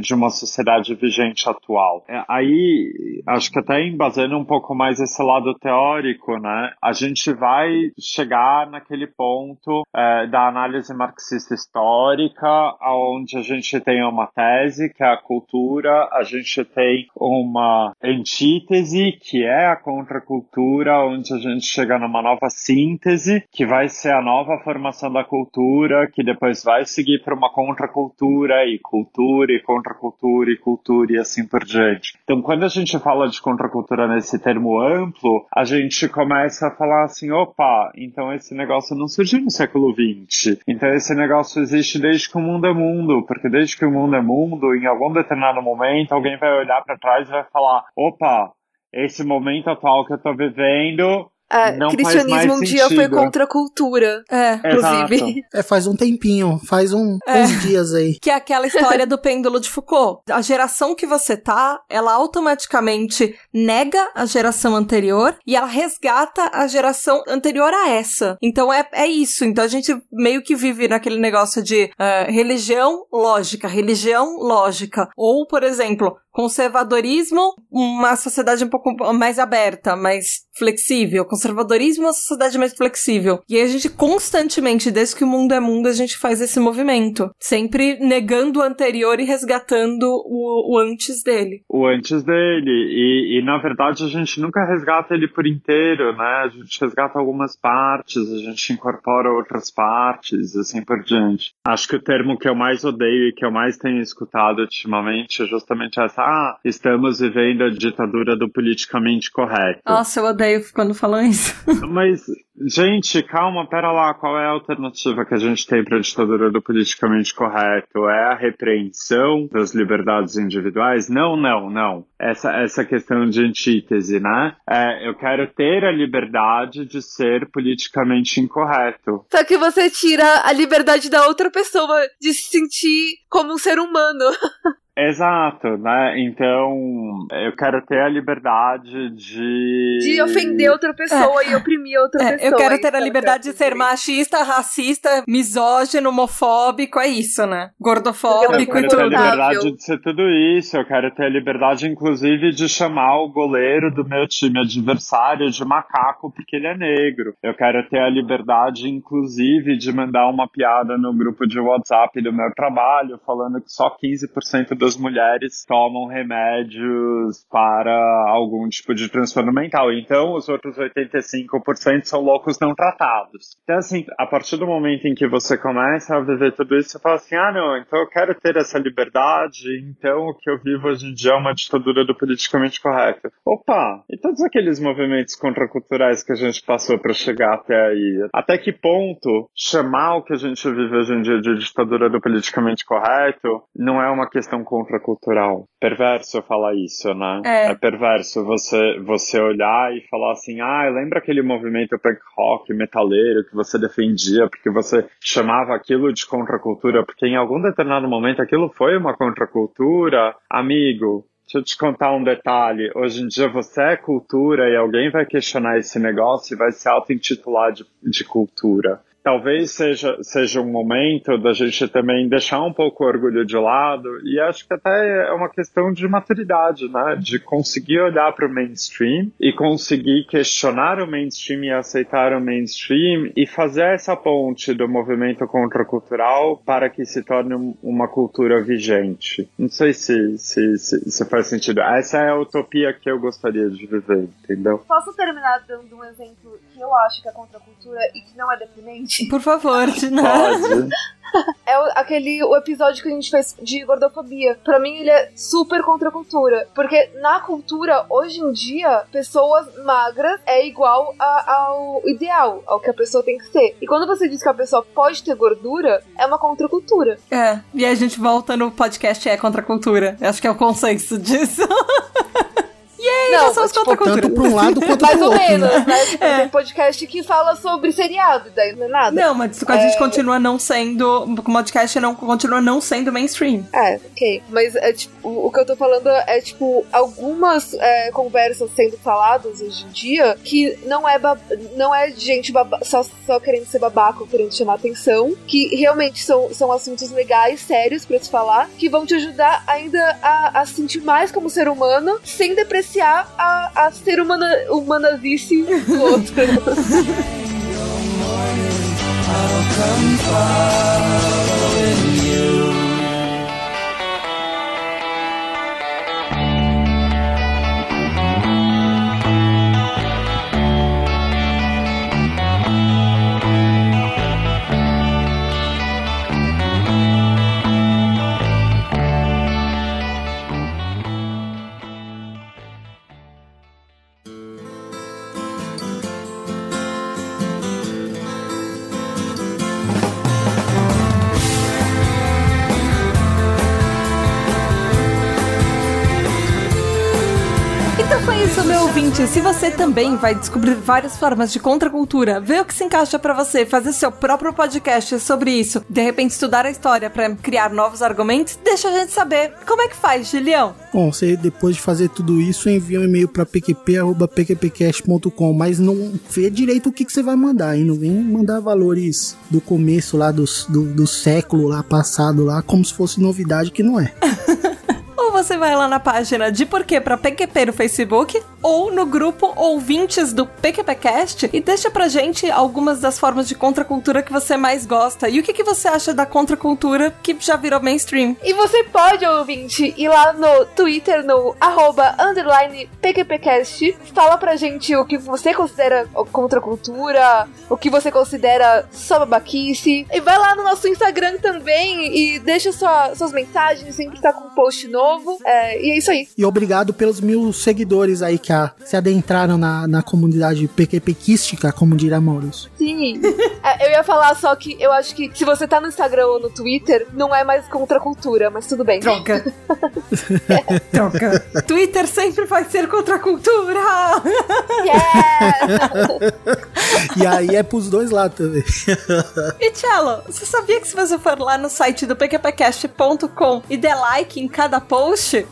de uma sociedade vigente atual. É, aí, acho que até embasando um pouco mais esse lado teórico, né, a gente vai chegar naquele ponto é, da análise marxista histórica, onde a gente tem uma tese, que é a cultura, a gente tem uma antítese, que é a contracultura, onde a gente chega numa nova síntese, que vai ser a nova formação da cultura, que depois vai seguir para uma contracultura, e cultura, e contracultura, e cultura, e assim por diante. Então, quando a gente fala de contracultura nesse termo amplo, a gente começa a falar assim: opa, então esse negócio não surgiu no século XX. Então, esse negócio existe desde que o mundo é mundo, porque desde que o mundo é mundo, em algum determinado momento, alguém vai olhar para trás e vai falar: opa, esse momento atual que eu tô vivendo Não faz
cristianismo
mais
um dia foi contra a cultura,
É.
inclusive.
É, faz um tempinho, faz um,
É.
uns dias aí.
Que é aquela história do pêndulo de Foucault. A geração que você tá, ela automaticamente nega a geração anterior e ela resgata a geração anterior a essa. Então é, é isso. Então a gente meio que vive naquele negócio de eh, religião lógica, religião lógica. Ou, por exemplo, conservadorismo, uma sociedade um pouco mais aberta, mais flexível. Conservadorismo, uma sociedade mais flexível. E aí a gente constantemente, desde que o mundo é mundo, a gente faz esse movimento. Sempre negando o anterior e resgatando o, o antes dele.
o antes dele. E, e, na verdade a gente nunca resgata ele por inteiro, né? A gente resgata algumas partes, a gente incorpora outras partes, assim por diante. Acho que o termo que eu mais odeio e que eu mais tenho escutado ultimamente é justamente essa: ah, estamos vivendo a ditadura do politicamente correto.
Nossa, eu odeio quando falam isso.
Mas, gente, calma, pera lá, qual é a alternativa que a gente tem para a ditadura do politicamente correto? É a repreensão das liberdades individuais? Não, não, não. Essa, essa questão de antítese, né? É, eu quero ter a liberdade de ser politicamente incorreto.
Só que você tira a liberdade da outra pessoa de se sentir como um ser humano.
Exato, né? Então, eu quero ter a liberdade de.
De ofender outra pessoa e oprimir outra
É,
pessoa.
eu quero
é
ter a
que
liberdade de ser machista, racista, misógino, homofóbico, é isso, né?
Eu
Gordofóbico
quero
e
ter a
tudo.
liberdade de ser tudo isso. Eu quero ter a liberdade, inclusive, de chamar o goleiro do meu time adversário de macaco porque ele é negro. Eu quero ter a liberdade, inclusive, de mandar uma piada no grupo de WhatsApp do meu trabalho falando que só 15% das mulheres tomam remédios para algum tipo de transtorno mental. Então, os outros 85% são loucos não tratados. Então, assim, a partir do momento em que você começa a viver tudo isso, você fala assim: ah, não, então eu quero ter essa liberdade, então o que eu vivo hoje em dia é uma ditadura do politicamente correto. Opa, e todos aqueles movimentos contraculturais que a gente passou para chegar até aí? Até que ponto chamar o que a gente vive hoje em dia de ditadura do politicamente correto não é uma questão contracultural? Perverso eu falar isso, né?
É.
perverso você, você olhar e falar assim: ah, lembra aquele movimento punk rock metaleiro que você defendia porque você chamava aquilo de contracultura, porque em algum determinado momento aquilo foi uma contracultura? Amigo, Deixa eu te contar um detalhe. Hoje em dia você é cultura e alguém vai questionar esse negócio e vai se auto-intitular de, de cultura. Talvez seja, seja um momento da gente também deixar um pouco o orgulho de lado e acho que até é uma questão de maturidade, né? De conseguir olhar para o mainstream e conseguir questionar o mainstream e aceitar o mainstream e fazer essa ponte do movimento contracultural para que se torne um- uma cultura vigente. Não sei se, se, se, se faz sentido. Essa é a utopia que eu gostaria de viver, entendeu?
Posso terminar dando um exemplo que eu acho que é contra a cultura e que não é deprimente?
Por favor, de nada.
É o- aquele o episódio que a gente fez de gordofobia. Pra mim, ele é super contra a cultura. Porque na cultura, hoje em dia, pessoas magras é igual a- ao ideal, ao que a pessoa tem que ser. E quando você diz que a pessoa pode ter gordura, é uma contracultura.
É, e a gente volta no podcast É Contra a Cultura. Eu Acho que é o consenso disso. Yay,
Não,
já somos
tipo,
contra cultura.
Tanto pra um lado quanto
Mais
pro
ou
outro,
menos,
né?
né? Tipo,
É.
Tem podcast que fala sobre seriado, daí não é nada.
Não, mas a gente continua não sendo. O podcast não, continua não sendo mainstream.
É, ok. Mas é tipo, o que eu tô falando é tipo algumas é, conversas sendo faladas hoje em dia que não é não é gente só, só querendo ser babaca ou querendo chamar atenção, que realmente são, são assuntos legais, sérios pra se falar, que vão te ajudar ainda a, a se sentir mais como ser humano, sem depreciar a, a ser humana, humanazice do outro.
ouvinte, se você também vai descobrir várias formas de contracultura, ver o que se encaixa pra você, fazer seu próprio podcast sobre isso, de repente estudar a história pra criar novos argumentos, deixa a gente saber. Como é que faz, Julião?
Bom, você depois de fazer tudo isso, envia um e-mail pra pqp.pqpcast.com, mas não vê direito o que, que você vai mandar, hein? Não vem mandar valores do começo lá, dos- do, do século lá passado lá, como se fosse novidade que não é.
Você vai lá na página de Porquê pra PQP no Facebook, ou no grupo Ouvintes do PQPcast e deixa pra gente algumas das formas de contracultura que você mais gosta. E o que, que você acha da contracultura que já virou mainstream?
E você pode, ouvinte, ir lá no Twitter, no arroba underline PQPcast, fala pra gente o que você considera contracultura, o que você considera só babaquice. E vai lá no nosso Instagram também e deixa sua- suas mensagens, sempre tá com um post novo. É, e é isso aí.
E obrigado pelos mil seguidores aí que a- se adentraram na, na comunidade PQPquística, como diria Maurício.
Sim. É, eu ia falar só que eu acho que se você tá no Instagram ou no Twitter, não é mais contracultura, mas tudo bem.
Droga. Droga. Twitter sempre vai ser contracultura.
Yeah!
E aí é pros dois lados também.
E Cello, você sabia que se você for lá no site do pqpcast.com e der like em cada post,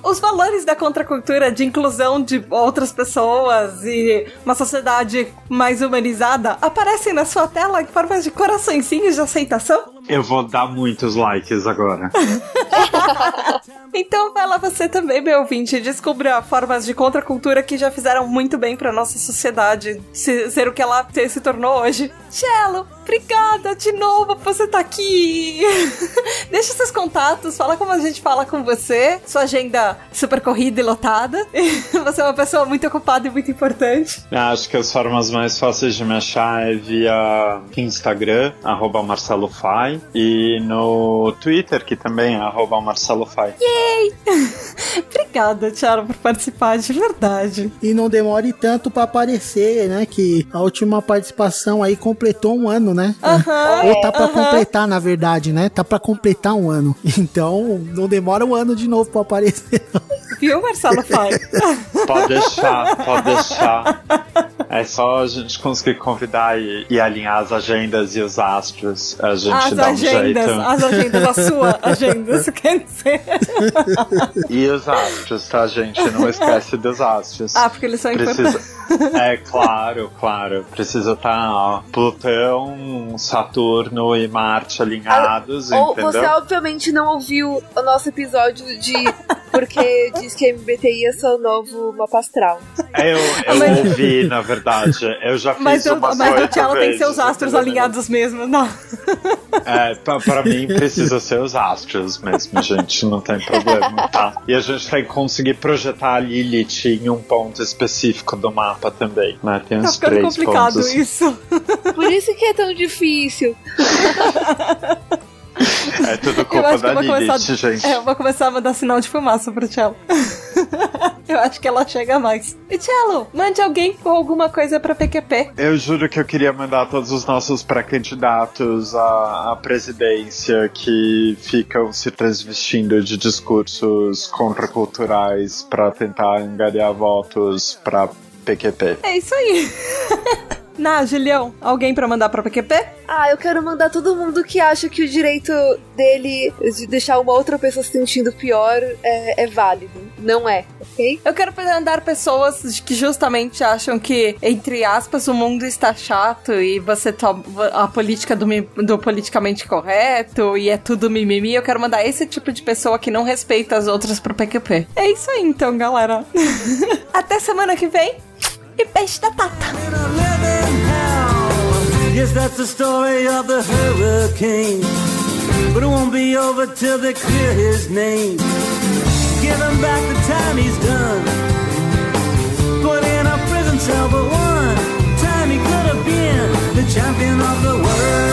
os valores da contracultura de inclusão de outras pessoas e uma sociedade mais humanizada aparecem na sua tela em forma de coraçõezinhos de aceitação?
Eu vou dar muitos likes agora.
Então vai lá você também, meu ouvinte, descubra formas de contracultura que já fizeram muito bem pra nossa sociedade se- ser o que ela se tornou hoje. Cello, obrigada de novo por você estar aqui. Deixa seus contatos, fala como a gente fala com você, sua agenda super corrida e lotada. Você é uma pessoa muito ocupada e muito importante.
Acho que as formas mais fáceis de me achar é via Instagram, arroba Marcelo Fai, e no Twitter, que também é arroba Marcelo Fai.
Obrigada, Cello, por participar, de verdade.
E não demore tanto pra aparecer, né? Que a última participação aí completou um ano, né?
Aham,
Ou tá pra
aham.
completar, na verdade, né? Tá pra completar um ano. Então, não demora um ano de novo pra aparecer.
Viu, Marcelo Fai?
Pode deixar, pode deixar. É só a gente conseguir convidar e, e alinhar as agendas e os astros. A gente
As
dá um
agendas,
jeito.
as agendas, a sua agenda, quer dizer.
E os astros, tá, gente? Não esquece dos astros.
Ah, porque eles são
Precisa...
importantes.
É, claro, claro. Precisa estar, ó, Plutão, Saturno e Marte alinhados,
Ou
entendeu?
você obviamente não ouviu o nosso episódio de porque diz que MBTI é seu novo mapa astral.
Eu, eu
Mas-
ouvi, na verdade. Eu já fiz
Mas, eu,
umas
mas o Tchela tem seus astros alinhados mesmo, não.
É, pra, pra mim precisa ser os astros mesmo, gente, não tem problema, tá? E a gente tem que conseguir projetar a Lilith em um ponto específico do mapa também, né? Tem
Tá
uns
ficando
três
complicado
pontos.
isso.
Por isso que é tão difícil.
É tudo
Eu
culpa da Lilith,
começar.
gente.
É, eu vou começar a mandar sinal de fumaça pro Tchelo. eu acho que ela chega mais. E Tchelo, mande alguém com alguma coisa pra PQP.
Eu juro que eu queria mandar todos os nossos pré-candidatos à, à presidência que ficam se transvestindo de discursos contraculturais pra tentar angariar votos pra PQP.
É isso aí. Na, Julião, alguém pra mandar pra PQP?
Ah, eu quero mandar todo mundo que acha que o direito dele de deixar uma outra pessoa se sentindo pior é, é válido. Não é, ok?
Eu quero mandar pessoas que justamente acham que, entre aspas, o mundo está chato e você toma a política do, do politicamente correto e é tudo mimimi. Eu quero mandar esse tipo de pessoa que não respeita as outras pro PQP. É isso aí então, galera. Até semana que vem e peixe da pata.
Yes, that's the story of the hurricane. But it won't be over till they clear his name. Give him back the time he's done. Put in a prison cell, but one time he could have been the champion of the world.